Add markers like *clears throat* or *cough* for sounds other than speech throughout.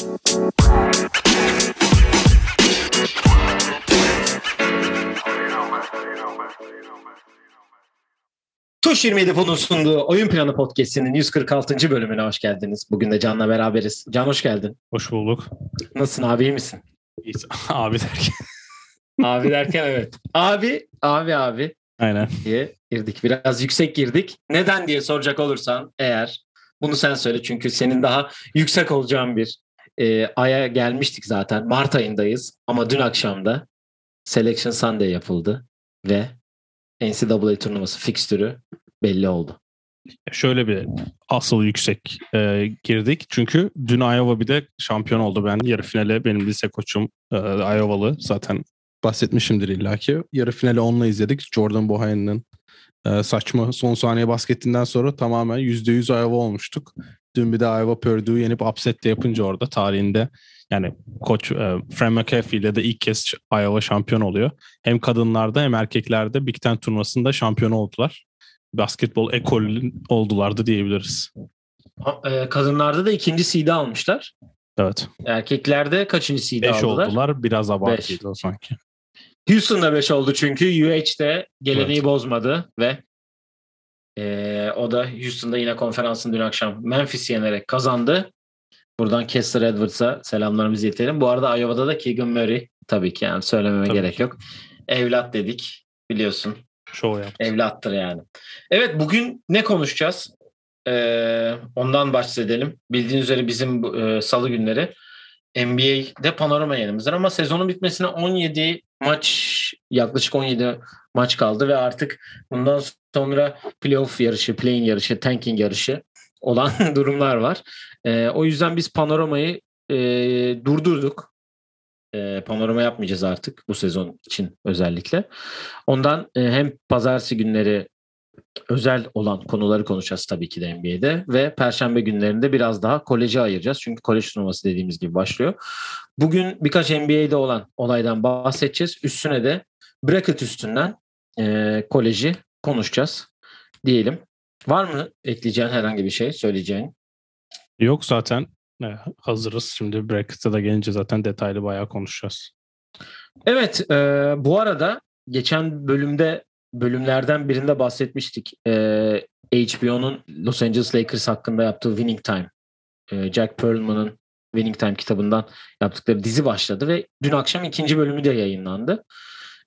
Tuş 27 Pod'un sunduğu Oyun Planı Podcast'inin 146. bölümüne hoş geldiniz. Bugün de Can'la beraberiz. Can hoş geldin. Hoş bulduk. Nasılsın abi iyi misin? İyiyiz. *laughs* Abi derken. Abi derken evet. Abi, abi abi Aynen. diye girdik. Biraz yüksek girdik. Neden diye soracak olursan eğer bunu sen söyle çünkü senin daha yüksek olacağın bir e, aya gelmiştik zaten. Mart ayındayız ama dün akşamda Selection Sunday yapıldı ve NCAA turnuvası fikstürü belli oldu. Şöyle bir asıl yüksek e, girdik. Çünkü dün Iowa bir de şampiyon oldu. Ben yarı finale benim lise koçum e, Iowa'lı. Zaten bahsetmişimdir illaki. Yarı finale onunla izledik. Jordan Bohan'ın e, saçma son saniye basketinden sonra tamamen %100 Iowa olmuştuk. Dün bir de Iowa Purdue'yu yenip upset de yapınca orada tarihinde yani koç e, Fran McAfee ile de ilk kez Iowa şampiyon oluyor. Hem kadınlarda hem erkeklerde Big Ten turnuvasında şampiyon oldular. Basketbol ekolü oldulardı diyebiliriz. E, Kadınlarda da ikinci seed'i almışlar. Evet. Erkeklerde kaçıncı seed'i 5 aldılar? oldular. Biraz abartıydı o sanki. Houston'da 5 oldu çünkü UH'de geleneği Evet. bozmadı ve e, o da Houston'da yine konferansın dün akşam Memphis'i yenerek kazandı. Buradan Kessler Edwards'a selamlarımızı iletelim. Bu arada Iowa'da da Keegan Murray tabii ki yani söylememe Tabii gerek ki. yok. Evlat dedik biliyorsun. Show yaptı. Evlattır yani. Evet bugün ne konuşacağız? Ee, ondan bahsedelim. Bildiğiniz üzere bizim e, salı günleri NBA'de panorama yayınımızdır ama sezonun bitmesine 17 maç yaklaşık 17 maç kaldı ve artık bundan sonra playoff yarışı, play-in yarışı, tanking yarışı olan *laughs* durumlar var. Ee, o yüzden biz panoramayı e, durdurduk. E, panorama yapmayacağız artık bu sezon için özellikle. Ondan e, hem pazartesi günleri özel olan konuları konuşacağız tabii ki de NBA'de ve perşembe günlerinde biraz daha koleje ayıracağız. Çünkü kolej turnuvası dediğimiz gibi başlıyor. Bugün birkaç NBA'de olan olaydan bahsedeceğiz. Üstüne de bracket üstünden e, koleji konuşacağız diyelim. Var mı ekleyeceğin herhangi bir şey söyleyeceğin? Yok zaten e, hazırız. Şimdi bracket'a da gelince zaten detaylı bayağı konuşacağız. Evet, e, bu arada geçen bölümde bölümlerden birinde bahsetmiştik. E, HBO'nun Los Angeles Lakers hakkında yaptığı Winning Time. E, Jack Perlman'ın Winning Time kitabından yaptıkları dizi başladı ve dün akşam ikinci bölümü de yayınlandı.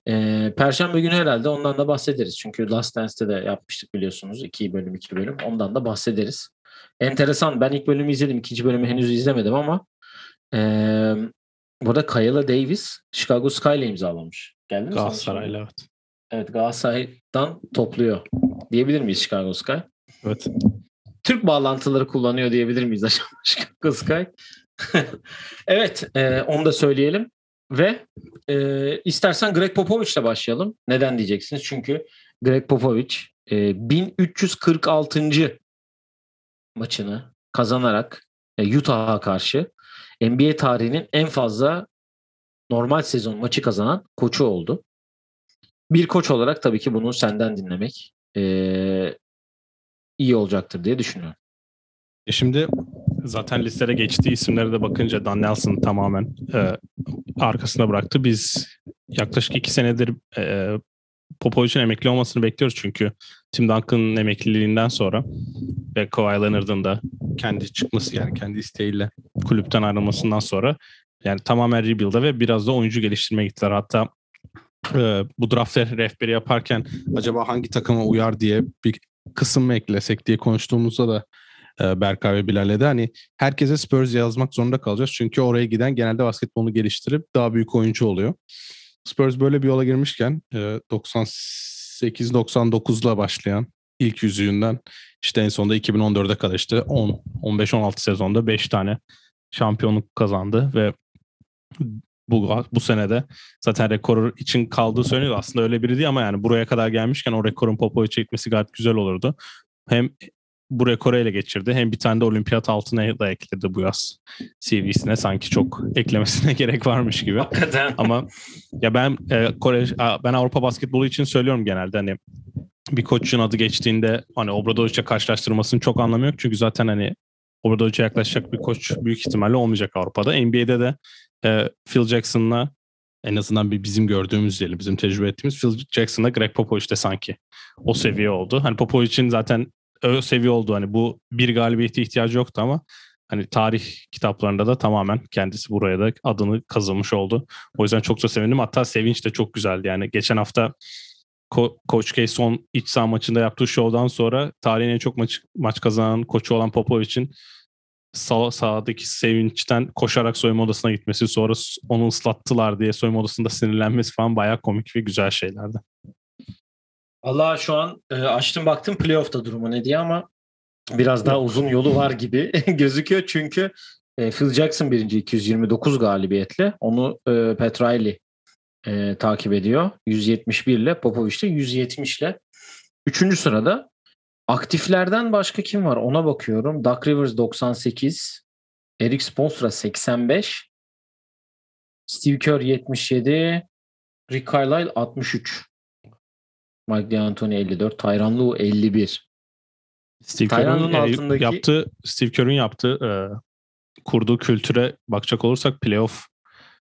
E, Perşembe günü herhalde ondan da bahsederiz. Çünkü Last Dance'te de yapmıştık biliyorsunuz. iki bölüm, iki bölüm. Ondan da bahsederiz. Enteresan. Ben ilk bölümü izledim. ikinci bölümü henüz izlemedim ama e, Burada Kayla Davis Chicago Sky ile imzalamış. Geldi mi Galatasaray'la evet. Evet Galatasaray'dan topluyor. Diyebilir miyiz Chicago Sky? Evet. Türk bağlantıları kullanıyor diyebilir miyiz acaba *laughs* Chicago Sky? *laughs* evet e, onu da söyleyelim. Ve e, istersen Greg Popovich'le başlayalım. Neden diyeceksiniz? Çünkü Greg Popovich e, 1346. maçını kazanarak e, Utah'a karşı NBA tarihinin en fazla normal sezon maçı kazanan koçu oldu. Bir koç olarak tabii ki bunu senden dinlemek eee, iyi olacaktır diye düşünüyorum. E şimdi zaten listede geçtiği isimlere de bakınca Dan Nelson tamamen e, arkasına bıraktı. Biz yaklaşık iki senedir e, Popovic'in emekli olmasını bekliyoruz çünkü Tim Duncan'ın emekliliğinden sonra ve Kawhi Leonard'ın da kendi çıkması yani kendi isteğiyle kulüpten ayrılmasından sonra yani tamamen rebuild'a ve biraz da oyuncu geliştirmeye gittiler. Hatta e, bu draft rehberi yaparken acaba hangi takıma uyar diye bir kısım eklesek diye konuştuğumuzda da Berkay ve Bilal'le de hani herkese Spurs yazmak zorunda kalacağız. Çünkü oraya giden genelde basketbolunu geliştirip daha büyük oyuncu oluyor. Spurs böyle bir yola girmişken e, 98-99'la başlayan ilk yüzüğünden işte en sonunda 2014'e kadar işte 10 15-16 sezonda 5 tane şampiyonluk kazandı ve bu bu senede zaten rekor için kaldığı söyleniyor. Aslında öyle biri değil ama yani buraya kadar gelmişken o rekorun Popovic'e gitmesi gayet güzel olurdu. Hem bu rekoru ele geçirdi hem bir tane de olimpiyat altına da ekledi bu yaz CV'sine sanki çok eklemesine *laughs* gerek varmış gibi. Hakikaten. Ama ya ben e, Kore ben Avrupa basketbolu için söylüyorum genelde hani bir koçun adı geçtiğinde hani Obradovic'e karşılaştırmasının çok anlamı yok. Çünkü zaten hani Obradoviç'e yaklaşacak bir koç büyük ihtimalle olmayacak Avrupa'da. NBA'de de e, Phil Jackson'la en azından bir bizim gördüğümüz diyelim, bizim tecrübe ettiğimiz Phil Jackson'la Greg Popovich de sanki o seviye oldu. Hani Popovich'in zaten seviye oldu. Hani bu bir galibiyete ihtiyacı yoktu ama hani tarih kitaplarında da tamamen kendisi buraya da adını kazımış oldu. O yüzden çok da sevindim. Hatta sevinç de çok güzeldi. Yani geçen hafta Ko- Coach K son iç saha maçında yaptığı şovdan sonra tarihin en çok maç, maç kazanan koçu olan Popovic'in sağ, sahadaki sevinçten koşarak soyunma odasına gitmesi sonra onu ıslattılar diye soyunma odasında sinirlenmesi falan bayağı komik ve güzel şeylerdi. Allah şu an e, açtım baktım playoff'ta durumu ne diye ama biraz daha uzun yolu var gibi *laughs* gözüküyor. Çünkü e, Phil Jackson birinci 229 galibiyetle onu e, Pat Riley e, takip ediyor. 171 ile Popovich de 170 ile. Üçüncü sırada aktiflerden başka kim var ona bakıyorum. Doug Rivers 98, Eric Spoelstra 85, Steve Kerr 77, Rick Carlisle 63. Mike D'Antoni 54, Tyron Lue 51. Steve Kerr'ın altındaki- yaptığı, Steve Kerr'ün yaptığı e, kurduğu kültüre bakacak olursak playoff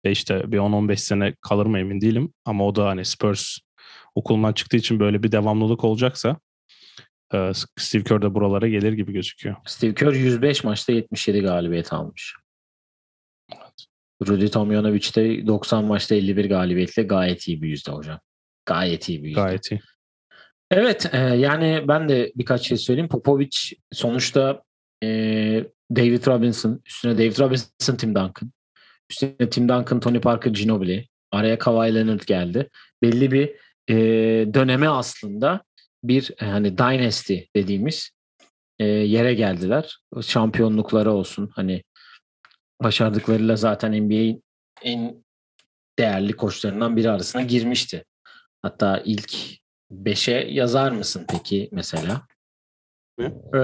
ve işte bir 10-15 sene kalır mı emin değilim. Ama o da hani Spurs okulundan çıktığı için böyle bir devamlılık olacaksa e, Steve Kerr de buralara gelir gibi gözüküyor. Steve Kerr 105 maçta 77 galibiyet almış. Rudy Tomjanovic de 90 maçta 51 galibiyetle gayet iyi bir yüzde hocam. Gayet iyi bir yüzde. Gayet iyi. Evet e, yani ben de birkaç şey söyleyeyim. Popovic sonuçta e, David Robinson, üstüne David Robinson, Tim Duncan. Üstüne Tim Duncan, Tony Parker, Ginobili. Araya Kawhi Leonard geldi. Belli bir e, döneme aslında bir e, hani dynasty dediğimiz e, yere geldiler. Şampiyonlukları olsun. Hani başardıklarıyla zaten NBA'in en değerli koçlarından biri arasına girmişti. Hatta ilk 5'e yazar mısın peki mesela? Ne? Ee,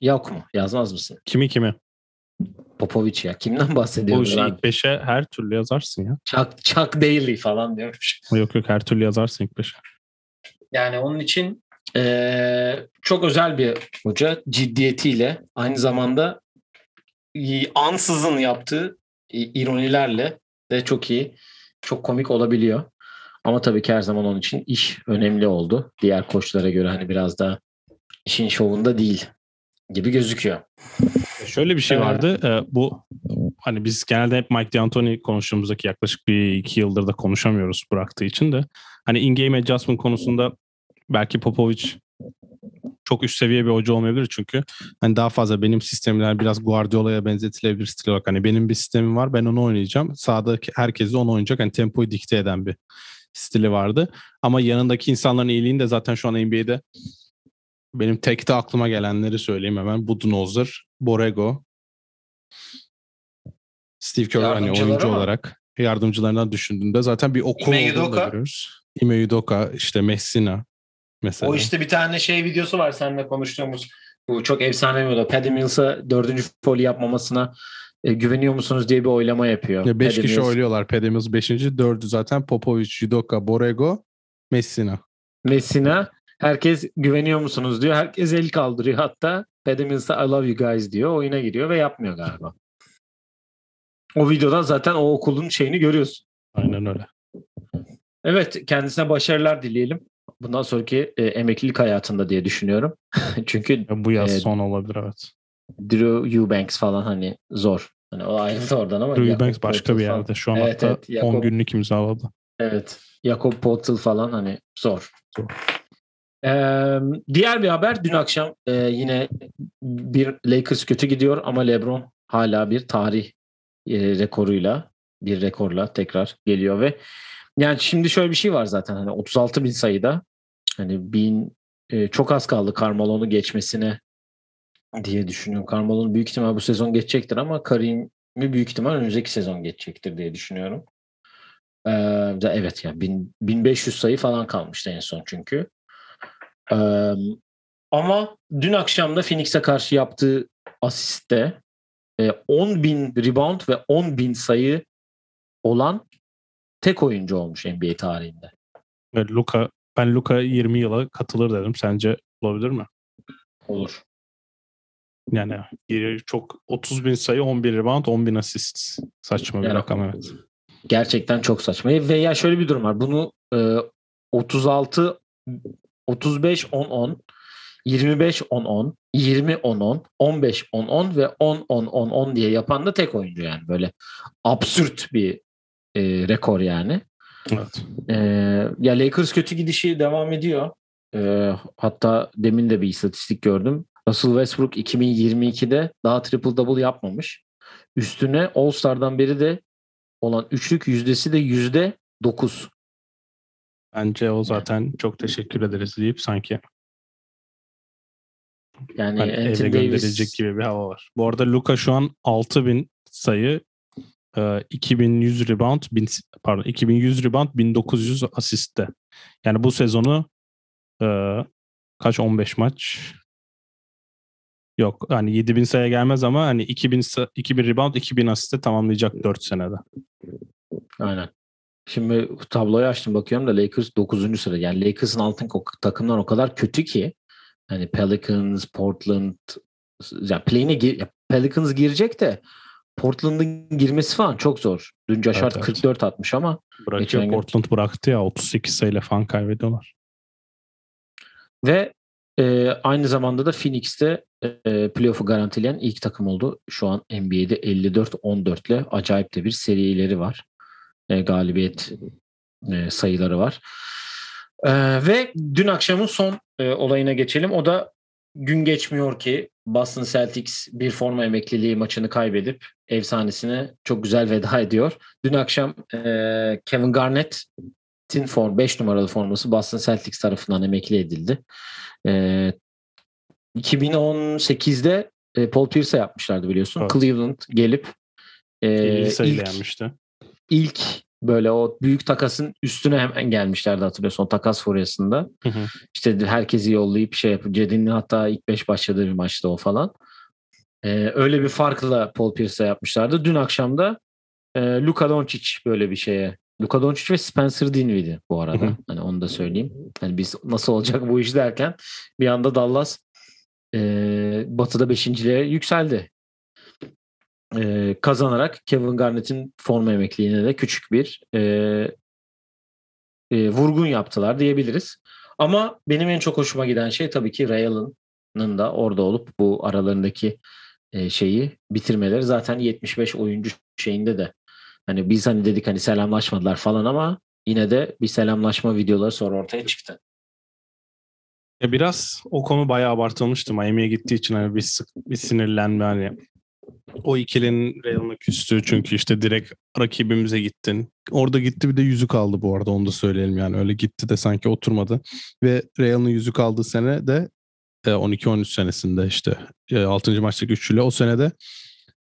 yok mu? Yazmaz mısın? Kimi kimi? Popovic ya. Kimden işi lan? ilk 5'e her türlü yazarsın ya. Chuck, Chuck Daly falan diyormuş. Yok yok her türlü yazarsın ilk 5'e. Yani onun için eee, çok özel bir hoca ciddiyetiyle aynı zamanda ansızın yaptığı ironilerle de çok iyi, çok komik olabiliyor. Ama tabii ki her zaman onun için iş önemli oldu. Diğer koçlara göre hani biraz da işin şovunda değil gibi gözüküyor. Şöyle bir şey Ee, vardı. e, bu hani biz genelde hep Mike D'Antoni konuştuğumuzdaki yaklaşık bir iki yıldır da konuşamıyoruz bıraktığı için de. Hani in-game adjustment konusunda belki Popovich çok üst seviye bir hoca olmayabilir çünkü hani daha fazla benim sistemler biraz Guardiola'ya benzetilebilir stil olarak. Hani benim bir sistemim var ben onu oynayacağım. Sağda herkes de onu oynayacak. Hani tempoyu dikte eden bir stili vardı. Ama yanındaki insanların iyiliğini de zaten şu an NBA'de benim tekte aklıma gelenleri söyleyeyim hemen. Budenholzer, Borrego, Steve Kerr hani oyuncu mı? olarak yardımcılarından düşündüğünde zaten bir okul Ime olduğunu da Udoka. görüyoruz. Ime Udoka, işte Messina mesela. O işte bir tane şey videosu var seninle konuştuğumuz. Bu çok efsane bir o da. Paddy Mills'a dördüncü foli yapmamasına e, güveniyor musunuz diye bir oylama yapıyor. Ya beş Paddy kişi Mills. oynuyorlar. Pedemiz 5. Dördü zaten Popovic, Udoka, Borrego, Messina. Messina herkes güveniyor musunuz diyor. Herkes el kaldırıyor hatta. Mills'a I love you guys diyor. Oyuna giriyor ve yapmıyor galiba. O videodan zaten o okulun şeyini görüyorsun. Aynen öyle. Evet kendisine başarılar dileyelim. Bundan sonraki e, emeklilik hayatında diye düşünüyorum. *laughs* Çünkü Ya bu yaz Evet. son olabilir evet. Drew Eubanks falan hani zor. Hani o ayrıldı oradan ama. Drew Eubanks başka Poeltl bir falan. yerde. Şu an Evet, hatta evet, Jakob- 10 günlük imzaladı. Evet. Jakob Poeltl falan hani zor. Zor. Ee, diğer bir haber dün akşam e, yine bir Lakers kötü gidiyor ama LeBron hala bir tarih e, rekoruyla bir rekorla tekrar geliyor ve yani şimdi şöyle bir şey var zaten hani 36 bin sayıda hani bin e, çok az kaldı Carmelo'nu geçmesine diye düşünüyorum. Carmelo'nu büyük ihtimal bu sezon geçecektir ama Karim'i büyük ihtimal önümüzdeki sezon geçecektir diye düşünüyorum. Ee, evet yani bin- 1500 sayı falan kalmıştı en son çünkü. Ee, ama dün akşam da Phoenix'e karşı yaptığı asiste e, 10 bin rebound ve 10 bin sayı olan tek oyuncu olmuş NBA tarihinde. Ve Luka, ben Luka 20 yıla katılır dedim. Sence olabilir mi? Olur. Yani çok 30 bin sayı 11 rebound 10 bin asist. Saçma bir yani, rakam evet. Gerçekten çok saçma. Ve ya şöyle bir durum var. Bunu e, 36 35 10 10 25 10 10 20 10 10 15 10 10 ve 10 10 10 10 diye yapan da tek oyuncu yani böyle absürt bir e, rekor yani. Evet. E, ya Lakers kötü gidişi devam ediyor. E, hatta demin de bir istatistik gördüm. Russell Westbrook 2022'de daha triple double yapmamış. Üstüne All-Star'dan beri de olan üçlük yüzdesi de yüzde dokuz. Bence o zaten çok teşekkür ederiz deyip sanki yani hani eve gönderilecek gibi bir hava var. Bu arada Luka şu an 6000 sayı 2100 rebound, 1000, pardon 2100 rebound, 1900 asistte. Yani bu sezonu kaç 15 maç Yok hani 7000 sayı gelmez ama hani 2000 2000 rebound 2000 asiste tamamlayacak 4 senede. Aynen. Şimdi tabloyu açtım bakıyorum da Lakers 9. sırada. Yani Lakers'ın altın takımlar o kadar kötü ki hani Pelicans, Portland yani play'ine gir, Pelicans girecek de Portland'ın girmesi falan çok zor. Dün Josh evet, evet. 44 atmış ama Bırakıyor, Portland gün... bıraktı ya 38 sayıyla falan kaybediyorlar. Ve e, aynı zamanda da Phoenix'te e, playoff'u garantileyen ilk takım oldu. Şu an NBA'de 54-14 ile acayip de bir serileri var. E, galibiyet e, sayıları var. E, ve dün akşamın son e, olayına geçelim. O da gün geçmiyor ki Boston Celtics bir forma emekliliği maçını kaybedip efsanesine çok güzel veda ediyor. Dün akşam e, Kevin Garnett'in form 5 numaralı forması Boston Celtics tarafından emekli edildi. E, 2018'de e, Paul Pierce'a yapmışlardı biliyorsun. Evet. Cleveland gelip e, ilk, ilk böyle o büyük takasın üstüne hemen gelmişlerdi hatırlıyorsun o takas furyasında. Hı hı. İşte herkesi yollayıp şey yapıp Cedi'nin hatta ilk beş başladığı bir maçta o falan. Ee, öyle bir farkla Paul Pierce'a yapmışlardı. Dün akşam da e, Luka Doncic böyle bir şeye Luka Doncic ve Spencer Dinwiddie bu arada. Hı hı. Hani onu da söyleyeyim. Hani biz nasıl olacak bu iş derken bir anda Dallas e, Batı'da beşinciliğe yükseldi. E, kazanarak Kevin Garnett'in forma emekliliğine de küçük bir e, e, vurgun yaptılar diyebiliriz. Ama benim en çok hoşuma giden şey tabii ki Ray Allen'ın da orada olup bu aralarındaki e, şeyi bitirmeleri. Zaten 75 oyuncu şeyinde de hani biz hani dedik hani selamlaşmadılar falan ama yine de bir selamlaşma videoları sonra ortaya çıktı. Ya biraz o konu bayağı abartılmıştı. Miami'ye gittiği için hani bir, sık, bir sinirlenme hani o ikilinin Real'ına küstü çünkü işte direkt rakibimize gittin. Orada gitti bir de yüzük aldı bu arada onu da söyleyelim yani öyle gitti de sanki oturmadı. Ve Real'ın yüzük aldığı sene de 12-13 e, senesinde işte 6. E, maçtaki üçlüyle o senede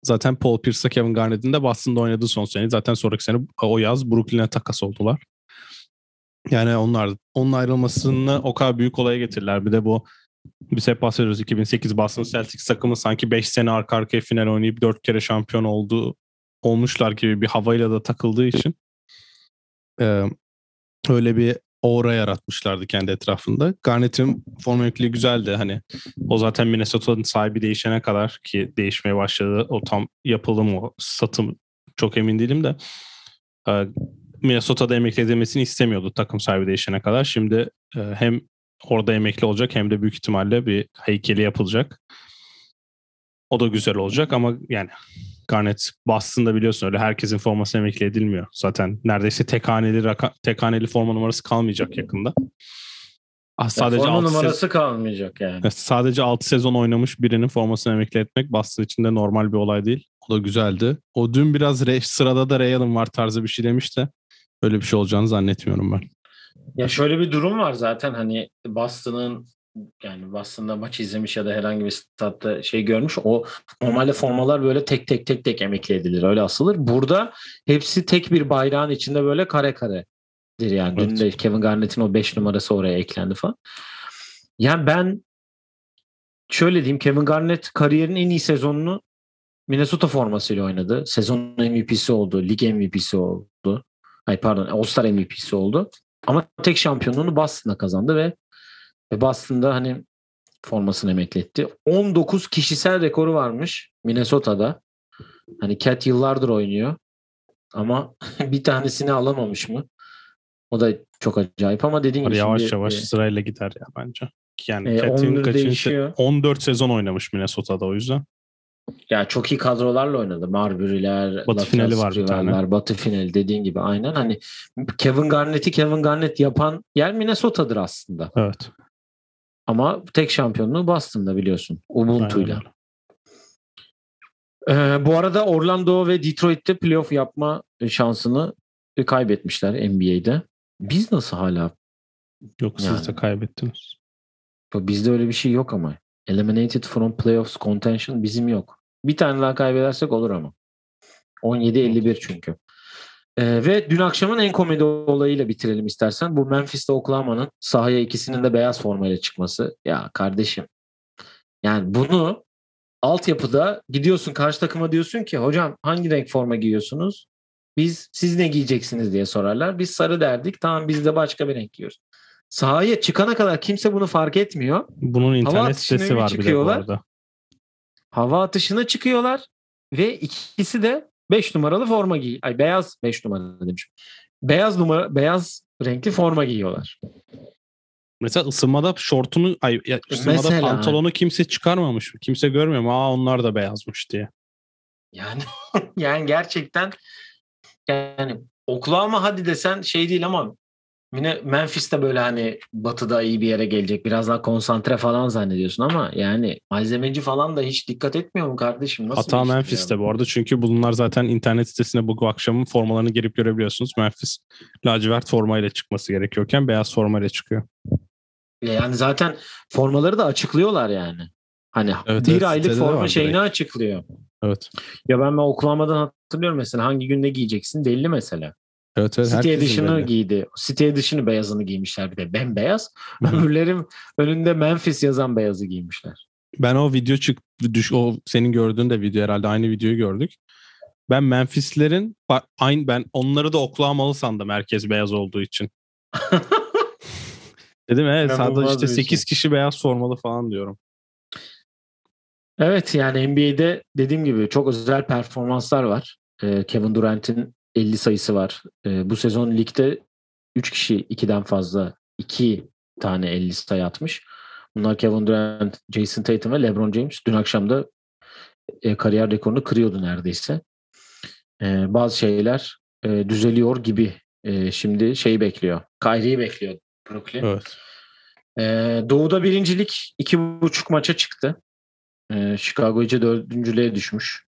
zaten Paul Pierce'la Kevin Garnett'in de Boston'da oynadığı son sene. Zaten sonraki sene o yaz Brooklyn'e takas oldular. Yani onlar onun ayrılmasını o kadar büyük olaya getirdiler. Bir de bu biz hep bahsediyoruz 2008 Boston Celtics takımı sanki 5 sene arka arkaya final oynayıp 4 kere şampiyon oldu olmuşlar gibi bir havayla da takıldığı için e, öyle bir aura yaratmışlardı kendi etrafında. Garnett'in form güzeldi. Hani o zaten Minnesota'nın sahibi değişene kadar ki değişmeye başladı. O tam yapılım o satım çok emin değilim de Minnesota'da emekli edilmesini istemiyordu takım sahibi değişene kadar. Şimdi e, hem orada emekli olacak hem de büyük ihtimalle bir heykeli yapılacak. O da güzel olacak ama yani Garnett Boston'da biliyorsun öyle herkesin forması emekli edilmiyor. Zaten neredeyse tek haneli, raka, tek haneli forma numarası kalmayacak yakında. Ah, sadece forma numarası sezon, kalmayacak yani. Sadece 6 sezon oynamış birinin formasını emekli etmek Boston için de normal bir olay değil. O da güzeldi. O dün biraz re, sırada da Ray Allen var tarzı bir şey demiş de öyle bir şey olacağını zannetmiyorum ben. Ya şöyle bir durum var zaten hani Boston'ın yani Boston'da maç izlemiş ya da herhangi bir statta şey görmüş. O normalde formalar böyle tek tek tek tek emekli edilir. Öyle asılır. Burada hepsi tek bir bayrağın içinde böyle kare karedir yani. Evet. Dün de Kevin Garnett'in o 5 numarası oraya eklendi falan. Yani ben şöyle diyeyim Kevin Garnett kariyerin en iyi sezonunu Minnesota formasıyla oynadı. Sezon MVP'si oldu. Lig MVP'si oldu. Ay pardon All-Star MVP'si oldu. Ama tek şampiyonluğunu Boston'da kazandı ve Boston'da hani formasını emekletti. 19 kişisel rekoru varmış Minnesota'da. Hani Cat yıllardır oynuyor. Ama *laughs* bir tanesini alamamış mı? O da çok acayip ama dediğim gibi Yavaş şimdi, yavaş e, sırayla gider ya bence. Yani E, Cat'in 11 kaçıncı- değişiyor. 14 sezon oynamış Minnesota'da o yüzden. Ya çok iyi kadrolarla oynadı. Marbury'ler, Batı finali var bir tane. Batı finali dediğin gibi aynen. Hani Kevin Garnett'i Kevin Garnett yapan yer Minnesota'dır aslında. Evet. Ama tek şampiyonluğu Boston'da biliyorsun. Ubuntu'yla. Ee, bu arada Orlando ve Detroit'te playoff yapma şansını kaybetmişler NBA'de. Biz nasıl hala? Yok Yani. siz de kaybettiniz. Bizde öyle bir şey yok ama. Eliminated from playoffs contention bizim yok. Bir tane daha kaybedersek olur ama. 17-51 çünkü. Ee, ve dün akşamın en komedi olayıyla bitirelim istersen. Bu Memphis'te Oklahoma'nın sahaya ikisinin de beyaz formayla çıkması. Ya kardeşim. Yani bunu altyapıda gidiyorsun karşı takıma diyorsun ki hocam hangi renk forma giyiyorsunuz? Biz siz ne giyeceksiniz diye sorarlar. Biz sarı derdik. Tamam biz de başka bir renk giyiyoruz. Sahaya çıkana kadar kimse bunu fark etmiyor. Bunun internet sitesi var bir de bu arada. Hava atışına çıkıyorlar ve ikisi de 5 numaralı forma giy. Ay beyaz 5 numara demişim. Beyaz numara beyaz renkli forma giyiyorlar. Mesela ısınmada şortunu, ay ısınmada Mesela. pantolonu kimse çıkarmamış. Kimse görmüyor mu? Aa onlar da beyazmış diye. Yani *laughs* yani gerçekten yani Oklahoma hadi desen şey değil ama Memphis'te böyle hani batıda iyi bir yere gelecek. Biraz daha konsantre falan zannediyorsun ama yani malzemeci falan da hiç dikkat etmiyor mu kardeşim? Nasıl Hata Memphis'te bu arada. Çünkü bunlar zaten internet sitesine bu akşamın formalarını girip görebiliyorsunuz. Memphis lacivert formayla çıkması gerekiyorken beyaz formayla çıkıyor. Yani zaten formaları da açıklıyorlar yani. Hani Evet, bir evet, aylık forma şeyini direkt. açıklıyor. Evet. Ya ben ben Oklahoma'dan hatırlıyorum mesela hangi günde giyeceksin belli mesela. Evet, evet. City Edition'ı belli. giydi. City Edition'ı beyazını giymişler bir de bembeyaz. Hı hı. Öbürlerim önünde Memphis yazan beyazı giymişler. Ben o video çık düş o senin gördüğün de video herhalde aynı videoyu gördük. Ben Memphis'lerin aynı ben onları da Oklahoma'lı sandım herkes beyaz olduğu için. *laughs* Dedim evet sadece işte bir 8 şey. kişi beyaz formalı falan diyorum. Evet yani NBA'de dediğim gibi çok özel performanslar var. Ee, Kevin Durant'in 50 sayısı var. Ee, bu sezon ligde 3 kişi 2'den fazla 2 tane 50 sayı atmış. Bunlar Kevin Durant, Jason Tatum ve LeBron James. Dün akşam da e, kariyer rekorunu kırıyordu neredeyse. Ee, bazı şeyler e, düzeliyor gibi. E, şimdi şeyi bekliyor. Kyrie'yi bekliyor Brooklyn. Evet. Ee, Doğu'da birincilik iki buçuk maça çıktı. Ee, Chicago iyice dördüncülüğe düşmüş.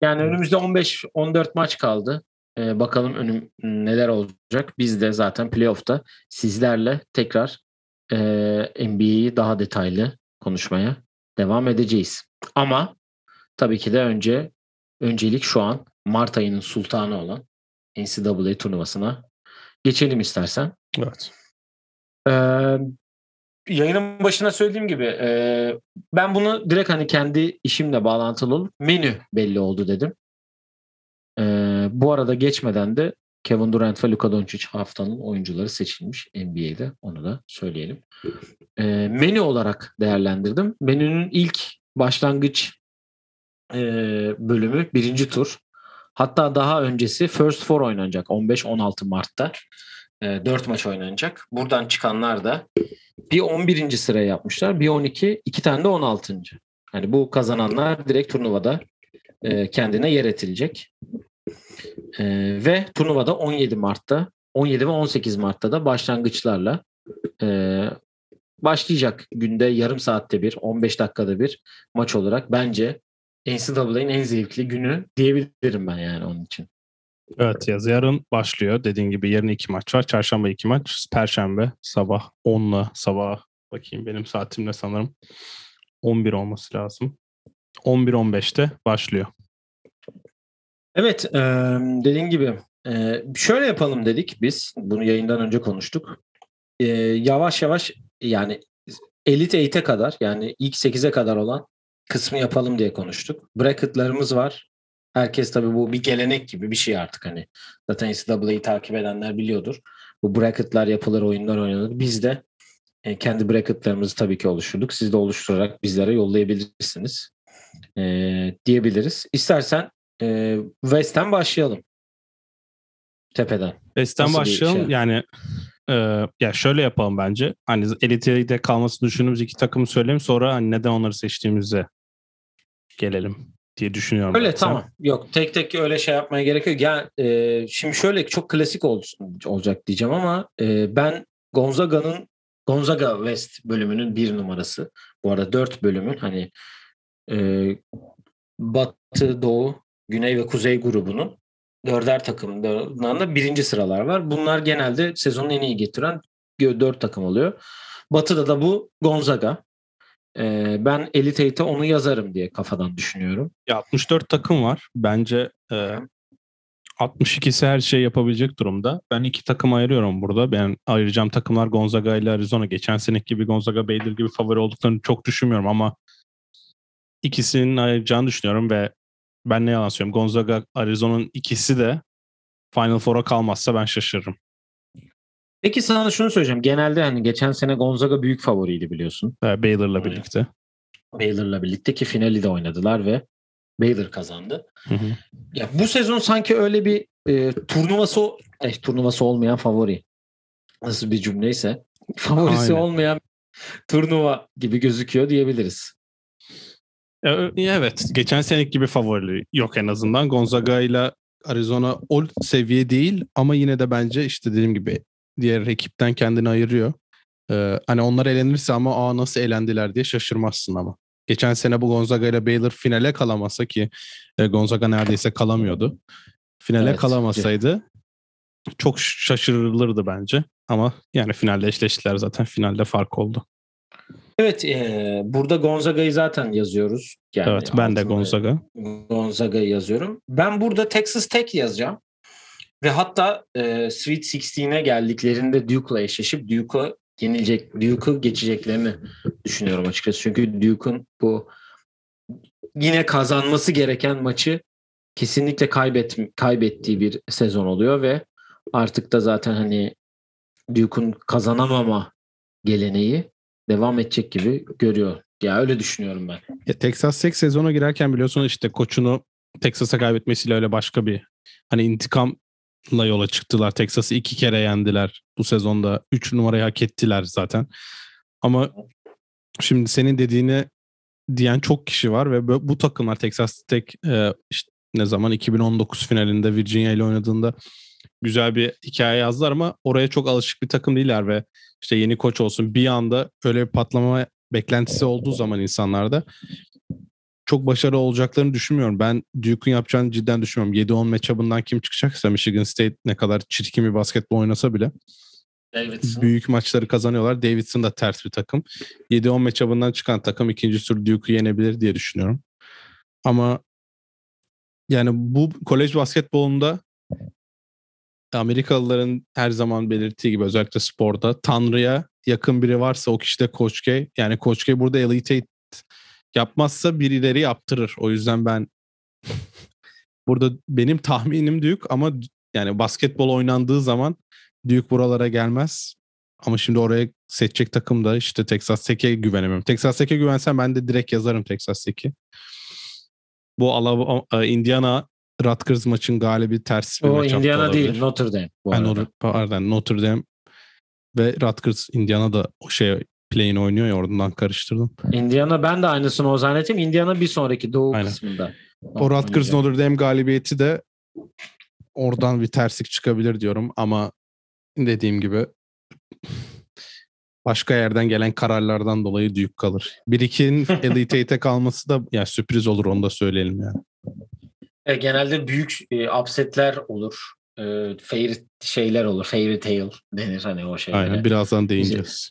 Yani önümüzde 15-14 maç kaldı. Ee, bakalım önüm neler olacak. Biz de zaten playoff'ta sizlerle tekrar e, NBA'yi daha detaylı konuşmaya devam edeceğiz. Ama tabii ki de önce öncelik şu an Mart ayının sultanı olan NCAA turnuvasına geçelim istersen. Evet. Ee, yayının başına söylediğim gibi e, ben bunu direkt hani kendi işimle bağlantılı olup menü belli oldu dedim. Bu arada geçmeden de Kevin Durant ve Luka Doncic haftanın oyuncuları seçilmiş NBA'de. Onu da söyleyelim. Ee, menü olarak değerlendirdim. Menünün ilk başlangıç e, bölümü birinci tur. Hatta daha öncesi First Four oynanacak 15-16 Mart'ta. E, 4 maç oynanacak. Buradan çıkanlar da bir 11. sıraya yapmışlar. Bir 12, iki tane de 16. Yani bu kazananlar direkt turnuvada e, kendine yer etilecek. E, ve turnuvada 17 Mart'ta 17 ve 18 Mart'ta da başlangıçlarla e, başlayacak. Günde yarım saatte bir, 15 dakikada bir maç olarak bence NCAA'nin en zevkli günü diyebilirim ben yani onun için. Evet yaz yarın başlıyor. Dediğin gibi yarın iki maç var. Çarşamba iki maç. Perşembe sabah 10'la sabah bakayım benim saatimle sanırım 11 olması lazım. 11-15'te başlıyor. Evet, e, dediğin gibi e, şöyle yapalım dedik biz. Bunu yayından önce konuştuk. E, yavaş yavaş yani Elite 8'e kadar yani ilk 8'e kadar olan kısmı yapalım diye konuştuk. Bracket'larımız var. Herkes tabii bu bir gelenek gibi bir şey artık hani. Zaten NCAA'yı takip edenler biliyordur. Bu bracket'lar yapılır, oyunlar oynanır. Biz de e, kendi bracketlarımızı tabii ki oluşturduk. Siz de oluşturarak bizlere yollayabilirsiniz e, diyebiliriz. İstersen e, West'ten başlayalım. Tepeden. West'ten başlayalım. şey? Yani e, ya şöyle yapalım bence. Hani elitede kalmasını düşündüğümüz iki takımı söyleyeyim sonra hani neden onları seçtiğimize gelelim diye düşünüyorum. Öyle ben. Sen- tamam. Yok tek tek öyle şey yapmaya gerek yok. Yani, e, şimdi şöyle çok klasik olsun, olacak diyeceğim ama e, ben Gonzaga'nın Gonzaga West bölümünün bir numarası. Bu arada dört bölümün hani e, Batı, Doğu, Güney ve Kuzey grubunun dörder takımlarından da birinci sıralar var. Bunlar genelde sezonun en iyi getiren dört takım oluyor. Batı'da da bu Gonzaga. E, ben Elite Eight'e onu yazarım diye kafadan düşünüyorum. Ya 64 takım var. Bence e, 62'si her şey yapabilecek durumda. Ben iki takım ayırıyorum burada. Ben ayıracağım takımlar Gonzaga ile Arizona. Geçen seneki gibi Gonzaga Baylor gibi favori olduklarını çok düşünmüyorum ama ikisinin ayıracağını düşünüyorum ve ben ne yalan söylüyorum. Gonzaga, Arizona'nın ikisi de Final Four'a kalmazsa ben şaşırırım. Peki sana şunu söyleyeceğim. Genelde hani geçen sene Gonzaga büyük favoriydi biliyorsun. E, Baylor'la birlikte. Baylor'la birlikte ki finali de oynadılar ve Baylor kazandı. Hı hı. Ya bu sezon sanki öyle bir e, turnuvası eh, turnuvası olmayan favori. Nasıl bir cümleyse favorisi Aynen. olmayan turnuva gibi gözüküyor diyebiliriz. Evet, geçen seneki gibi favori yok en azından. Gonzaga ile Arizona o seviye değil ama yine de bence işte dediğim gibi diğer ekipten kendini ayırıyor. Ee, hani onlar elenirse ama aa nasıl elendiler diye şaşırmazsın ama. Geçen sene bu Gonzaga ile Baylor finale kalamasa ki e, Gonzaga neredeyse kalamıyordu. Finale Evet. kalamasaydı çok şaşırılırdı bence. Ama yani finalde eşleştiler zaten. Finalde fark oldu. Evet e, burada Gonzaga'yı zaten yazıyoruz. Yani evet ben de Gonzaga. Gonzaga'yı yazıyorum. Ben burada Texas Tech yazacağım. Ve hatta e, Sweet 16'e geldiklerinde Duke'la eşleşip Duke'a yenilecek, Duke'u geçeceklerini düşünüyorum açıkçası. Çünkü Duke'un bu yine kazanması gereken maçı kesinlikle kaybet, kaybettiği bir sezon oluyor ve artık da zaten hani Duke'un kazanamama geleneği devam edecek gibi görüyor. Ya öyle düşünüyorum ben. Ya Texas Tech sezona girerken biliyorsun işte koçunu Texas'a kaybetmesiyle öyle başka bir hani intikamla yola çıktılar. Texas'ı iki kere yendiler bu sezonda. Üç numarayı hak ettiler zaten. Ama şimdi senin dediğini diyen çok kişi var ve bu takımlar Texas Tech e, işte ne zaman 2019 finalinde Virginia ile oynadığında güzel bir hikaye yazdılar ama oraya çok alışık bir takım değiller ve işte yeni koç olsun bir anda öyle bir patlama beklentisi olduğu zaman insanlarda çok başarılı olacaklarını düşünmüyorum. Ben Duke'un yapacağını cidden düşünmüyorum. 7-10 matchup'ından kim çıkacaksa Michigan State ne kadar çirkin bir basketbol oynasa bile Davidson. büyük maçları kazanıyorlar. Davidson da ters bir takım. 7-10 matchup'ından çıkan takım ikinci tur Duke'u yenebilir diye düşünüyorum. Ama yani bu kolej basketbolunda Amerikalıların her zaman belirttiği gibi özellikle sporda Tanrı'ya yakın biri varsa o kişi de Coach K. Yani Coach K burada Elite yapmazsa birileri yaptırır. O yüzden ben burada benim tahminim Duke ama yani basketbol oynandığı zaman Duke buralara gelmez. Ama şimdi oraya seçecek takım da işte Texas Tech'e güvenemiyorum. Texas Tech'e güvensem ben de direkt yazarım Texas Tech'i. Bu Alabama, Indiana Rutgers maçın galibi ters bir O Indiana değil Notre Dame. Bu Ben arada. Notre, pardon, Notre Dame ve Rutgers Indiana da o şey play'in oynuyor ya oradan karıştırdım. Indiana ben de aynısını o zannettim. Indiana bir sonraki doğu Aynen. kısmında. O Rutgers Notre Dame galibiyeti de oradan bir terslik çıkabilir diyorum ama dediğim gibi başka yerden gelen kararlardan dolayı Duke kalır. Bir ikinin *laughs* Elite Eight'e kalması da ya sürpriz olur onu da söyleyelim yani. E, genelde büyük e, upsetler olur. E, fairy şeyler olur. Fairy tale denir hani o şeylere. Aynen birazdan değineceğiz.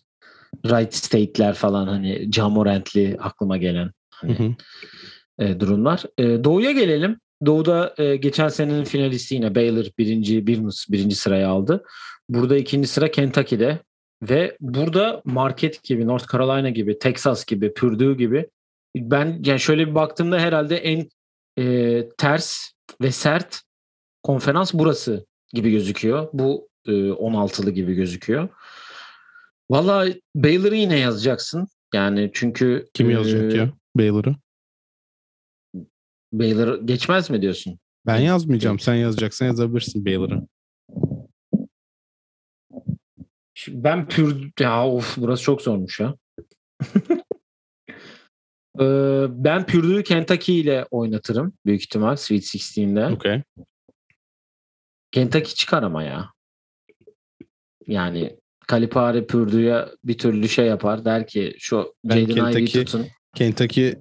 Right state'ler falan hani Jamorant'li aklıma gelen Hı hı. e, durumlar. E, Doğu'ya gelelim. Doğu'da e, geçen senenin finalisti yine Baylor birinci, bir, birinci sırayı aldı. Burada ikinci sıra Kentucky'de ve burada market gibi, North Carolina gibi, Texas gibi, Purdue gibi ben yani şöyle bir baktığımda herhalde en e, ters ve sert konferans burası gibi gözüküyor. Bu e, 16'lı gibi gözüküyor. Valla Baylor'ı yine yazacaksın. Yani çünkü Kim yazacak e, ya Baylor'ı? Baylor geçmez mi diyorsun? Ben yazmayacağım. Sen yazacaksan yazabilirsin Baylor'ı. Ben pür ya of burası çok zormuş ya. *laughs* Ee, ben Pürdue'yu Kentucky ile oynatırım büyük ihtimal Sweet 16'de. Okey. Kentucky çıkar ama ya. Yani Kalipari Pürdue'ye bir türlü şey yapar. Der ki şu Jaden Ivey'i tutun. Kentucky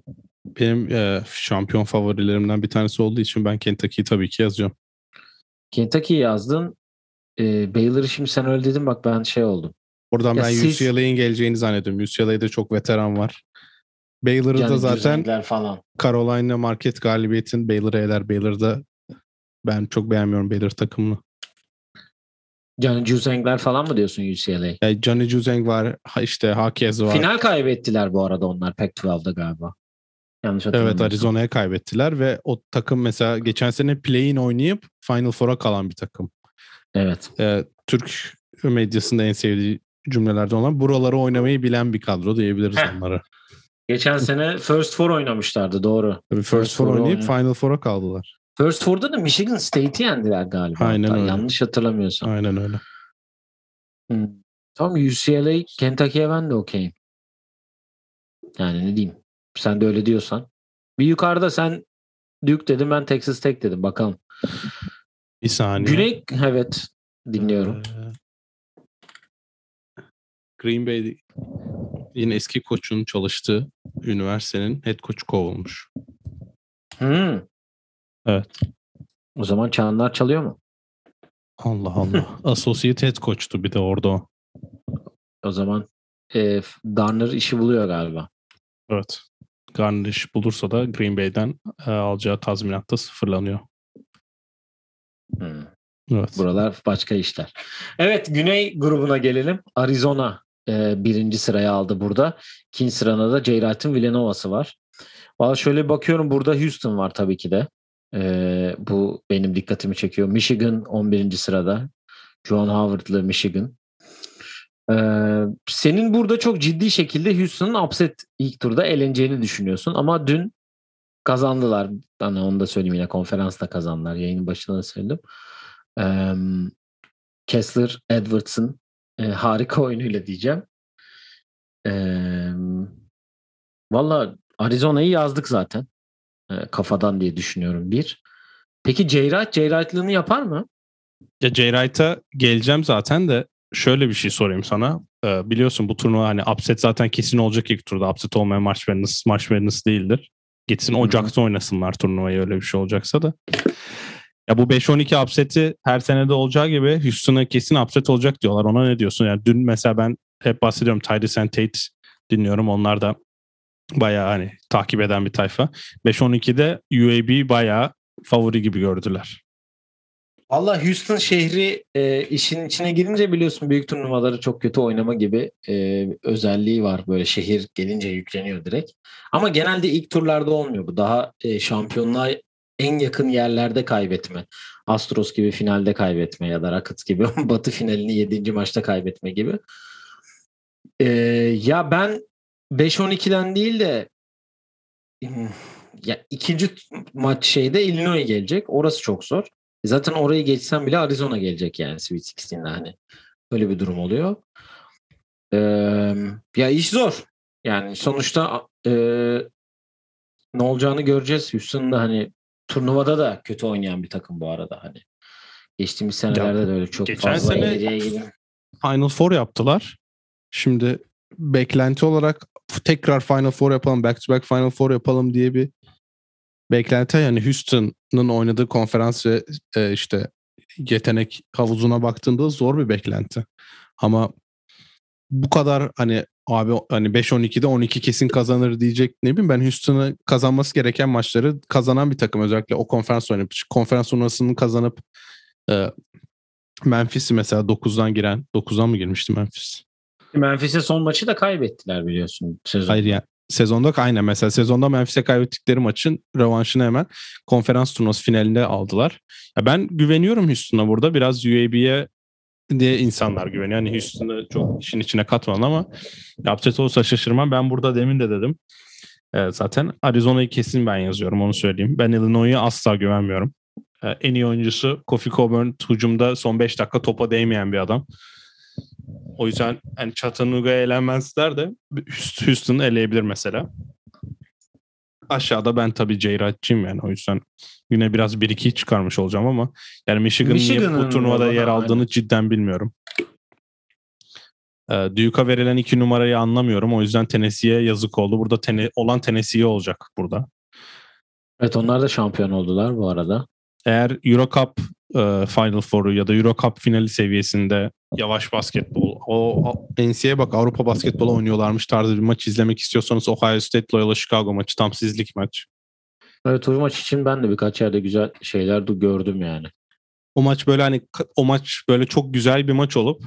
benim e, şampiyon favorilerimden bir tanesi olduğu için ben Kentucky'yi tabii ki yazacağım. Kentucky yazdın. Ee, Baylor'ı şimdi sen öyle dedin bak ben şey oldum. Oradan Ya ben siz- UCLA'in geleceğini zannediyorum. UCLA'de çok veteran var. Baylor'ı da zaten falan. Carolina market galibiyetin Baylor'a eder. Baylor'da ben çok beğenmiyorum Baylor takımını. Yani Juzengler falan mı diyorsun UCLA? Yani Johnny Juzeng var, işte Hakez var. Final kaybettiler bu arada onlar Pac-12'da galiba. Yanlış Evet. Arizona'ya kaybettiler ve o takım mesela geçen sene play-in oynayıp Final Four'a kalan bir takım. Evet. Ee, Türk medyasında en sevdiği cümlelerden olan buraları oynamayı bilen bir kadro diyebiliriz Heh. onlara. Geçen sene First Four oynamışlardı doğru. Tabii First First Four oynayıp oynayan. Final Four'a kaldılar. First Four'da da Michigan State'i yendiler galiba. Aynen hatta. öyle. Yanlış hatırlamıyorsam. Aynen öyle. Hı. Tam UCLA, Kentucky'ye ben de okeyim. Yani ne diyeyim. Sen de öyle diyorsan. Bir yukarıda sen Duke dedim ben Texas Tech dedim. Bakalım. Bir saniye. Güney evet dinliyorum. Ee, Green Bay yine eski koçun çalıştığı üniversitenin head coach'u kovulmuş. Hmm. Evet. O zaman çanlar çalıyor mu? Allah Allah. *laughs* Associate head coach'tu bir de orada o. O zaman e, Darner işi buluyor galiba. Evet. Garner iş bulursa da Green Bay'den e, alacağı tazminat da sıfırlanıyor. Hmm. Evet. Buralar başka işler. Evet Güney grubuna gelelim. Arizona e, birinci sıraya aldı burada. İkinci sırada da J. Villanova'sı var. Valla şöyle bakıyorum burada Houston var tabii ki de. E, bu benim dikkatimi çekiyor. Michigan 11. sırada. John Howard'lı Michigan. E, senin burada çok ciddi şekilde Houston'ın upset ilk turda eleneceğini düşünüyorsun. Ama dün kazandılar. Hani onu da söyleyeyim yine konferansta kazandılar. Yayının başında da söyledim. Eee, Kessler Edwards'ın e, harika oyunuyla diyeceğim. Eee Valla Arizona'yı yazdık zaten. E, kafadan diye düşünüyorum bir. Peki J-Wright, J-Wright'lığını yapar mı? Ya Wright'a geleceğim zaten de şöyle bir şey sorayım sana. Ee, biliyorsun bu turnuva hani upset zaten kesin olacak ilk turda. Upset olmayan March Madness, March Madness değildir. Gitsin. Ocak'ta oynasınlar turnuvayı öyle bir şey olacaksa da. Ya bu 5-12 upset'i her senede olacağı gibi Houston'a kesin upset olacak diyorlar. Ona ne diyorsun? Yani dün mesela ben hep bahsediyorum Tyrese and Tate dinliyorum. Onlar da bayağı hani takip eden bir tayfa. 5-12'de UAB bayağı favori gibi gördüler. Valla Houston şehri e, işin içine girince biliyorsun büyük turnuvaları çok kötü oynama gibi e, özelliği var. Böyle şehir gelince yükleniyor direkt. Ama genelde ilk turlarda olmuyor bu. Daha e, şampiyonluğa en yakın yerlerde kaybetme. Astros gibi finalde kaybetme ya da Rockets gibi *laughs* batı finalini 7. maçta kaybetme gibi. E, ya ben 5-12'den değil de hmm, ya ikinci maç şeyde Illinois gelecek. Orası çok zor. Zaten orayı geçsem bile Arizona gelecek yani Sweet 16'de hani. Öyle bir durum oluyor. Ee, ya iş zor. Yani sonuçta e, ne olacağını göreceğiz. Houston'da hani turnuvada da kötü oynayan bir takım bu arada hani. Geçtiğimiz senelerde de öyle çok geçen fazla sene- ileriye. Final Four yaptılar. Şimdi beklenti olarak tekrar Final Four yapalım, back to back Final Four yapalım diye bir beklenti. Yani Houston'ın oynadığı konferans ve e, işte yetenek havuzuna baktığında zor bir beklenti. Ama bu kadar hani abi hani 5-12'de 12 kesin kazanır diyecek ne bileyim ben Houston'ı kazanması gereken maçları kazanan bir takım özellikle o konferans oynayıp konferans turnuvasını kazanıp e, Memphis'i mesela 9'dan giren 9'dan mı girmişti Memphis? Memphis'e son maçı da kaybettiler biliyorsun sezon. Hayır yani sezonda aynen mesela sezonda Memphis'e kaybettikleri maçın rövanşını hemen konferans turnuvası finalinde aldılar. Ya ben güveniyorum Houston'a burada biraz UAB'ye diye insanlar güveniyor. Yani Houston'ı çok işin içine katmadan ama upset olsa şaşırmam. Ben burada demin de dedim. Ee, zaten Arizona'yı kesin ben yazıyorum onu söyleyeyim. Ben Illinois'a asla güvenmiyorum. Ee, en iyi oyuncusu Kofi Coburn hücumda son 5 dakika topa değmeyen bir adam. O yüzden yani Chattanooga elenmezler de Houston eleyebilir mesela. Aşağıda ben tabii J-Rat'cıyım yani o yüzden yine biraz 1-2 çıkarmış olacağım ama yani Michigan'ın Michigan niye bu turnuvada yer aldığını aynen. cidden bilmiyorum. Ee, Duke'a verilen iki numarayı anlamıyorum. O yüzden Tennessee'ye yazık oldu. Burada tene, olan Tennessee olacak burada. Evet onlar da şampiyon oldular bu arada. Eğer Euro Cup e, Final Four'u ya da Euro Cup finali seviyesinde yavaş basketbol, o NCAA bak Avrupa basketbolu oynuyorlarmış tarzı bir maç izlemek istiyorsanız Ohio State Loyola Chicago maçı tam sizlik maç. Evet o maç için ben de birkaç yerde güzel şeyler de gördüm yani. O maç böyle hani o maç böyle çok güzel bir maç olup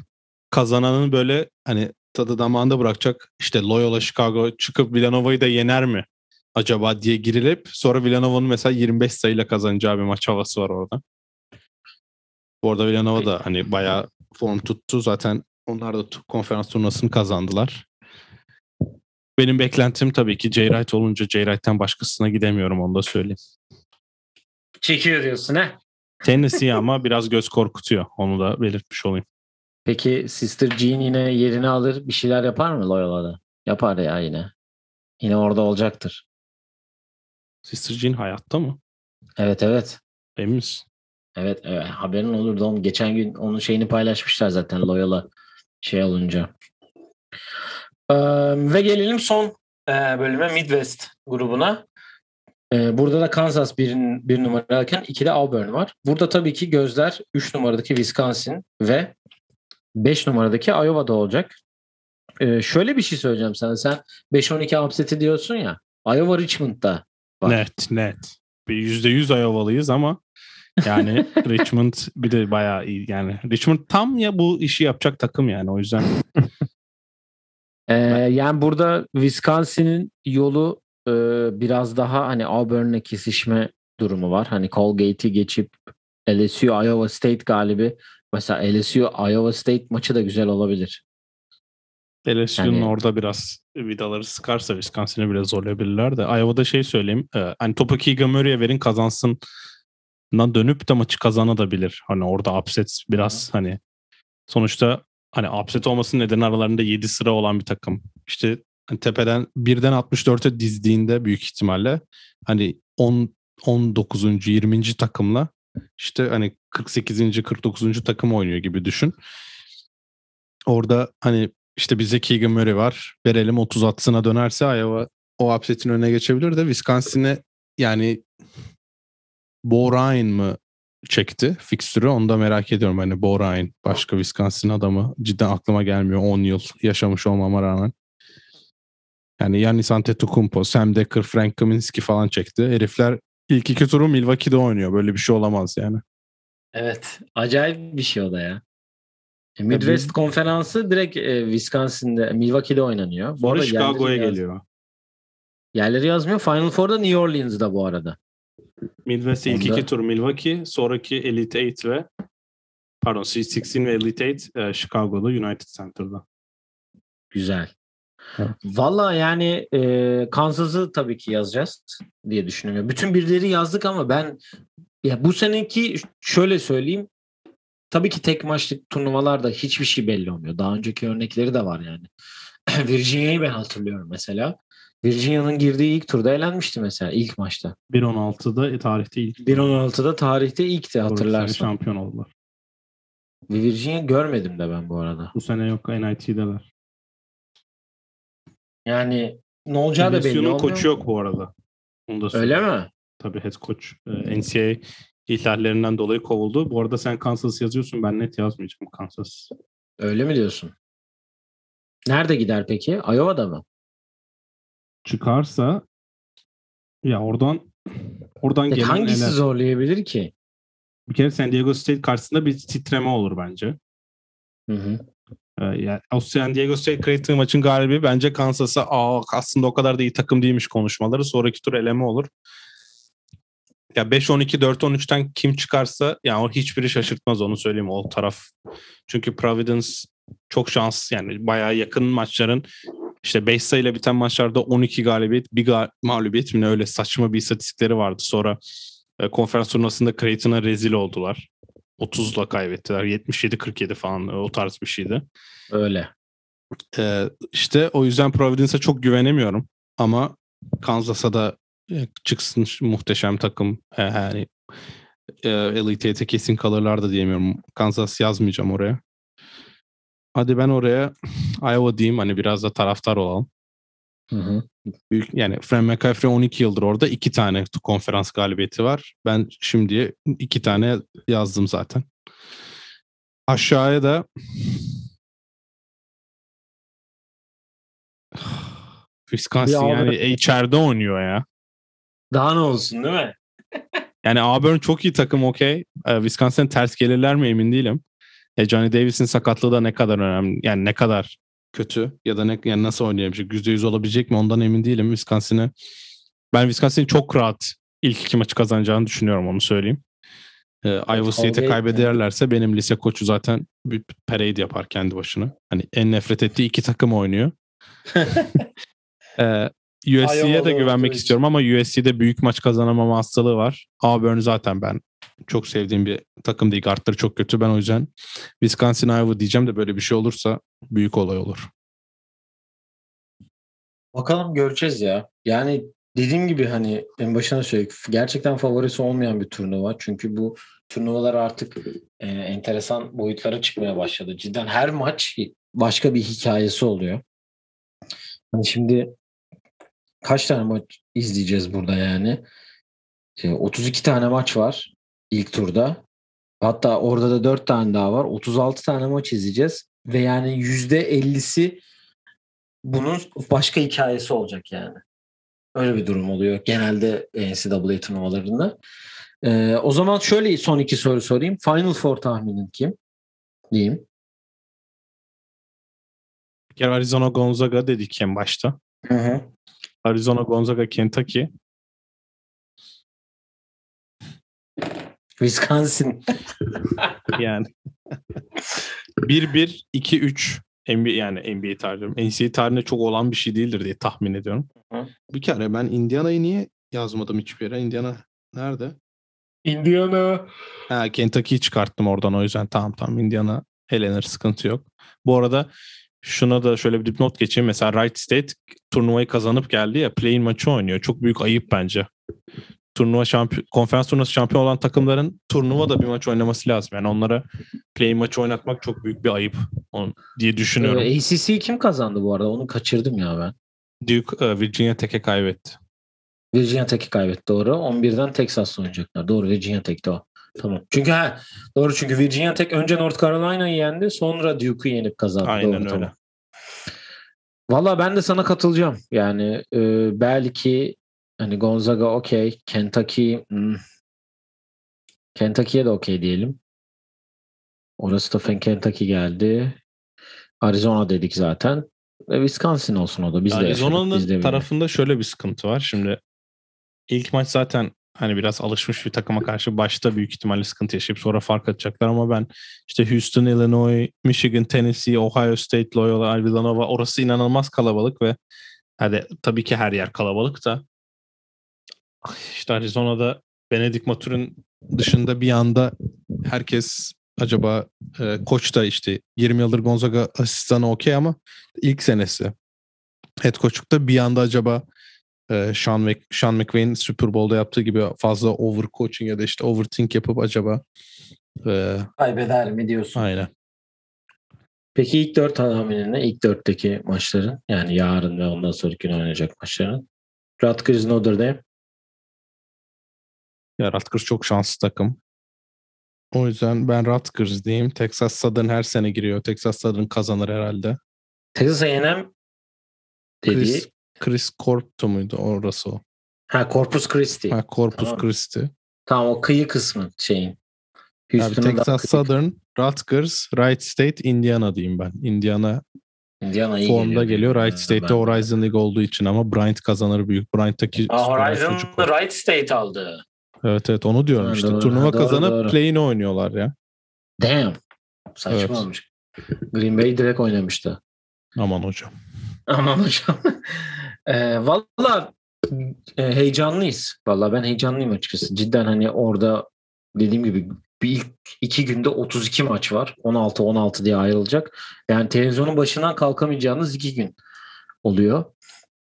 kazananın böyle hani tadı damağında bırakacak işte Loyola Chicago çıkıp Villanova'yı da yener mi acaba diye girilip sonra Villanova'nın mesela 25 sayıyla kazanacağı bir maç havası var orada. Bu arada Villanova da hani bayağı form tuttu. Zaten onlar da konferans turnuvasını kazandılar. Benim beklentim tabii ki J. Wright olunca J. Wright'ten başkasına gidemiyorum onu da söyleyeyim. Çekiyor diyorsun he? Tennessee *laughs* ama biraz göz korkutuyor. Onu da belirtmiş olayım. Peki Sister Jean yine yerini alır bir şeyler yapar mı Loyola'da? Yapar ya yine. Yine orada olacaktır. Sister Jean hayatta mı? Evet evet. Emin misin? Evet, evet haberin olurdu. Onun geçen gün onun şeyini paylaşmışlar zaten Loyola şey olunca. Ee, ve gelelim son e, bölüme Midwest grubuna. Ee, burada da Kansas bir, bir numarayken de Auburn var. Burada tabii ki gözler 3 numaradaki Wisconsin ve 5 numaradaki Iowa'da olacak. Ee, şöyle bir şey söyleyeceğim sana. Sen 5-12 upset'i diyorsun ya. Iowa Richmond'da var. Net net. Bir %100 Iowa'lıyız ama yani Richmond bir de bayağı iyi. Yani Richmond tam ya bu işi yapacak takım yani o yüzden. ee, yani burada Wisconsin'in yolu e, biraz daha hani Auburn'le kesişme durumu var. Hani Colgate'i geçip LSU Iowa State galibi. Mesela LSU Iowa State maçı da güzel olabilir. LSU'nun yani, orada biraz vidaları sıkarsa Wisconsin'i biraz zorlayabilirler de. Iowa'da şey söyleyeyim. E, hani topu Keegan Murray'e verin kazansın dönüp de maçı kazanabilir. Hani orada upset biraz Hı. hani sonuçta hani upset olmasının nedeni aralarında 7 sıra olan bir takım. İşte hani tepeden birden 64'e dizdiğinde büyük ihtimalle hani 10 19. 20. takımla işte hani 48. 49. takım oynuyor gibi düşün. Orada hani işte bize Keegan Murray var. Verelim 30 atsına dönerse Iowa o upset'in önüne geçebilir de Wisconsin'e yani Bo Ryan mı çekti fikstürü onu da merak ediyorum. Hani Bo Ryan başka Wisconsin adamı cidden aklıma gelmiyor 10 yıl yaşamış olmama rağmen. Yani Yannis Antetokounmpo, Sam Decker, Frank Kaminsky falan çekti. Herifler ilk iki turu Milwaukee'de oynuyor. Böyle bir şey olamaz yani. Evet. Acayip bir şey o da ya. E, Midwest ya, konferansı direkt e, Wisconsin'de, Milwaukee'de oynanıyor. Sonra Chicago'ya geliyor. Yerleri yazmıyor. Final Four'da New Orleans'da bu arada. Midwest ilk iki tur Milwaukee, sonraki Elite 8 ve pardon Sweet 16 ve Elite 8 e, Chicago'da United Center'da. Güzel. Evet. Valla yani e, Kansas'ı tabii ki yazacağız diye düşünüyorum. Bütün birileri yazdık ama ben ya bu seneki şöyle söyleyeyim tabii ki tek maçlık turnuvalarda hiçbir şey belli olmuyor. Daha önceki örnekleri de var yani. *clears throat* Virginia'yı ben hatırlıyorum mesela. Virginia'nın girdiği ilk turda elenmişti mesela ilk maçta. 1.16'da tarihte ilk. 1.16'da tarihte ilkti hatırlarsın. şampiyon oldular. Virginia görmedim de ben bu arada. Bu sene yok NIT'deler. Yani ne olacağı da belli olmuyor. koçu yok bu arada. Onu da Öyle mi? Tabii head coach. Ee, NCAA ihlallerinden dolayı kovuldu. Bu arada sen Kansas yazıyorsun. Ben net yazmayacağım Kansas. Öyle mi diyorsun? Nerede gider peki? Iowa'da mı? Çıkarsa ya oradan oradan gelen hangisi neler? zorlayabilir ki? Bir kere San Diego State karşısında bir titreme olur bence. Hı hı. Ee, yani o San Diego State Creighton maçın galibi bence Kansas'a Aa, aslında o kadar da iyi takım değilmiş konuşmaları. Sonraki tur eleme olur. Ya 5-12, 4-13'ten kim çıkarsa yani o hiçbiri şaşırtmaz onu söyleyeyim o taraf. Çünkü Providence çok şans yani bayağı yakın maçların işte 5 sayıyla biten maçlarda 12 galibiyet, bir ga- mağlubiyet mi öyle saçma bir istatistikleri vardı. Sonra e, konferans turnuvasında Creighton'a rezil oldular. 30'la kaybettiler. 77-47 falan o tarz bir şeydi. Öyle. Ee, işte o yüzden Providence'a çok güvenemiyorum. Ama Kansas'a da e, çıksın muhteşem takım. E, yani e, Elite Eight'e kesin kalırlar da diyemiyorum. Kansas yazmayacağım oraya. Hadi ben oraya Iowa diyeyim hani biraz da taraftar olalım. Hı hı. Büyük, yani Fran McCaffrey 12 yıldır orada iki tane konferans galibiyeti var. Ben şimdi iki tane yazdım zaten. Aşağıya da *sighs* Wisconsin Bir yani Auburn- içeride oynuyor ya. Daha ne olsun değil mi? Yani Auburn çok iyi takım okey. Ee, Wisconsin ters gelirler mi emin değilim. E, Johnny Davis'in sakatlığı da ne kadar önemli. Yani ne kadar kötü ya da ne yani nasıl oynayabilecek %100 olabilecek mi ondan emin değilim. Wisconsin'i ben Wisconsin'in çok rahat ilk iki maçı kazanacağını düşünüyorum onu söyleyeyim. Ee, Iowa State'e kaybederlerse benim lise koçu zaten bir parade yapar kendi başına. Hani en nefret ettiği iki takım oynuyor. *laughs* Ee, USC'ye de güvenmek istiyorum ama USC'de büyük maç kazanamama hastalığı var. Auburn zaten ben çok sevdiğim bir takım değil. Guardları çok kötü. Ben o yüzden Wisconsin Iowa diyeceğim de böyle bir şey olursa büyük olay olur. Bakalım göreceğiz ya. Yani dediğim gibi hani en başına söyledik. Gerçekten favorisi olmayan bir turnuva. Çünkü bu turnuvalar artık e, enteresan boyutlara çıkmaya başladı. Cidden her maç başka bir hikayesi oluyor. Hani şimdi kaç tane maç izleyeceğiz burada yani? E, 32 tane maç var ilk turda. Hatta orada da 4 tane daha var. 36 tane maç izleyeceğiz. Ve yani %50'si bunun başka hikayesi olacak yani. Öyle bir durum oluyor genelde NCAA turnuvalarında. Ee, o zaman şöyle son iki soru sorayım. Final Four tahminin kim? Diyeyim. Bir kere Arizona Gonzaga dedik en başta. Hı hı. Arizona Gonzaga Kentucky. Wisconsin. *laughs* Yani 1-1 2-3 NBA yani NBA tarihim. NCAA tarihinde çok olan bir şey değildir diye tahmin ediyorum. Hı. Bir kere ben Indiana'yı niye yazmadım hiçbir yere? Indiana nerede? Indiana. Ha, Kentucky'yi çıkarttım oradan o yüzden tamam tamam Indiana elenir sıkıntı yok. Bu arada şuna da şöyle bir dipnot geçeyim. Mesela Wright State turnuvayı kazanıp geldi ya play-in maçı oynuyor. Çok büyük ayıp bence. Turnuva şampiyon, konferans turnuvası şampiyon olan takımların turnuvada bir maç oynaması lazım. Yani onlara play-in maçı oynatmak çok büyük bir ayıp on, diye düşünüyorum. Ee, ACC kim kazandı bu arada? Onu kaçırdım ya ben. Duke e, Virginia Tech'e kaybetti. Virginia Tech'i kaybetti doğru. 11'den Texas'la oynayacaklar. Doğru Virginia Tech'ti o. Tamam. Çünkü ha doğru çünkü Virginia Tech önce North Carolina'yı yendi sonra Duke'u yenip kazandı. Aynen doğru, öyle. Tamam. Valla ben de sana katılacağım. Yani e, belki hani Gonzaga okey. Kentucky hmm. Kentucky'ye de okey diyelim. Orası da Fen Kentucky geldi. Arizona dedik zaten. Ve Wisconsin olsun o da. Biz Arizona'nın tarafında şöyle bir sıkıntı var. Şimdi ilk maç zaten hani biraz alışmış bir takıma karşı başta büyük ihtimalle sıkıntı yaşayıp sonra fark atacaklar ama ben işte Houston, Illinois, Michigan, Tennessee, Ohio State, Loyola, Villanova orası inanılmaz kalabalık ve hadi tabii ki her yer kalabalık da işte Arizona'da Benedict Matur'un dışında bir anda herkes acaba e, koç da işte 20 yıldır Gonzaga asistanı okey ama ilk senesi head coachlukta bir anda acaba e, Sean, Mc, Sean McVay'in Super Bowl'da yaptığı gibi fazla overcoaching ya da işte overthink yapıp acaba e, Kaybeder mi diyorsun? aynen. Peki ilk dört tahminin ne? İlk dörtteki maçların yani yarın ve ondan sonraki gün oynayacak maçların. Rutgers Notre Dame. Ya Rutgers çok şanslı takım. O yüzden ben Rutgers diyeyim. Texas Southern her sene giriyor. Texas Southern kazanır herhalde. Texas A&M dediği. Chris, Chris Corpto muydu orası o? Ha Corpus Christi. Ha, Corpus Tamam. Christi. Tamam o kıyı kısmı şeyin. Abi Houston'un Texas Southern, Rutgers, Wright State, Indiana diyeyim ben. Indiana Indiana iyi formda geliyor. diye Wright State'te ben de. Horizon League olduğu için ama Bryant kazanır büyük. Bryant'taki Aa, Horizon. Wright State aldı. Evet evet onu diyorum Ha, işte. doğru. Turnuva Ha, doğru, kazanıp doğru. play'ini oynuyorlar ya. Damn. Saçma Evet. olmuş. Green Bay direkt oynamıştı. Aman hocam. Aman hocam. *laughs* e, Valla e, heyecanlıyız. Valla ben heyecanlıyım açıkçası. Cidden hani orada dediğim gibi bir ilk iki günde 32 maç var. 16-16 diye ayrılacak. Yani televizyonun başından kalkamayacağınız iki gün oluyor.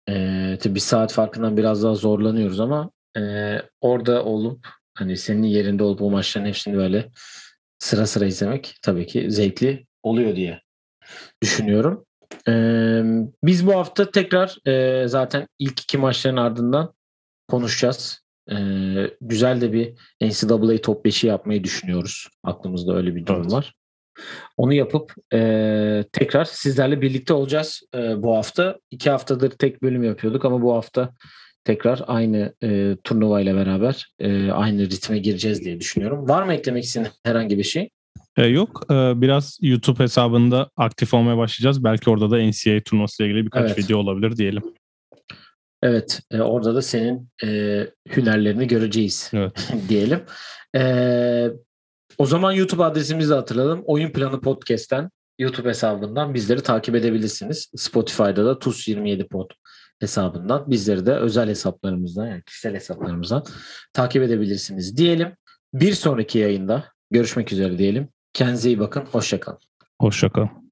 E, tabii bir saat farkından biraz daha zorlanıyoruz ama e, orada olup hani senin yerinde olup o maçların hepsini böyle sıra sıra izlemek tabii ki zevkli oluyor diye düşünüyorum. Ee, biz bu hafta tekrar e, zaten ilk iki maçların ardından konuşacağız. Ee, güzel de bir NCAA top 5'i yapmayı düşünüyoruz. Aklımızda öyle bir durum Evet. var. Onu yapıp e, tekrar sizlerle birlikte olacağız e, bu hafta. İki haftadır tek bölüm yapıyorduk ama bu hafta tekrar aynı e, turnuva ile beraber e, aynı ritme gireceğiz diye düşünüyorum. Var mı eklemek istediğin herhangi bir şey? E, yok e, biraz YouTube hesabında aktif olmaya başlayacağız. Belki orada da NCAA turnuvası ile ilgili birkaç Evet. video olabilir diyelim. Evet, e, orada da senin e, hünerlerini göreceğiz Evet. *laughs* diyelim. E, o zaman YouTube adresimizi hatırlayalım. Oyun Planı Podcast'ten YouTube hesabından bizleri takip edebilirsiniz. Spotify'da da TUS27 Pod hesabından bizleri de özel hesaplarımızdan yani kişisel hesaplarımızdan takip edebilirsiniz diyelim. Bir sonraki yayında görüşmek üzere diyelim. Kendinize iyi bakın. Hoşçakalın. Hoşçakalın.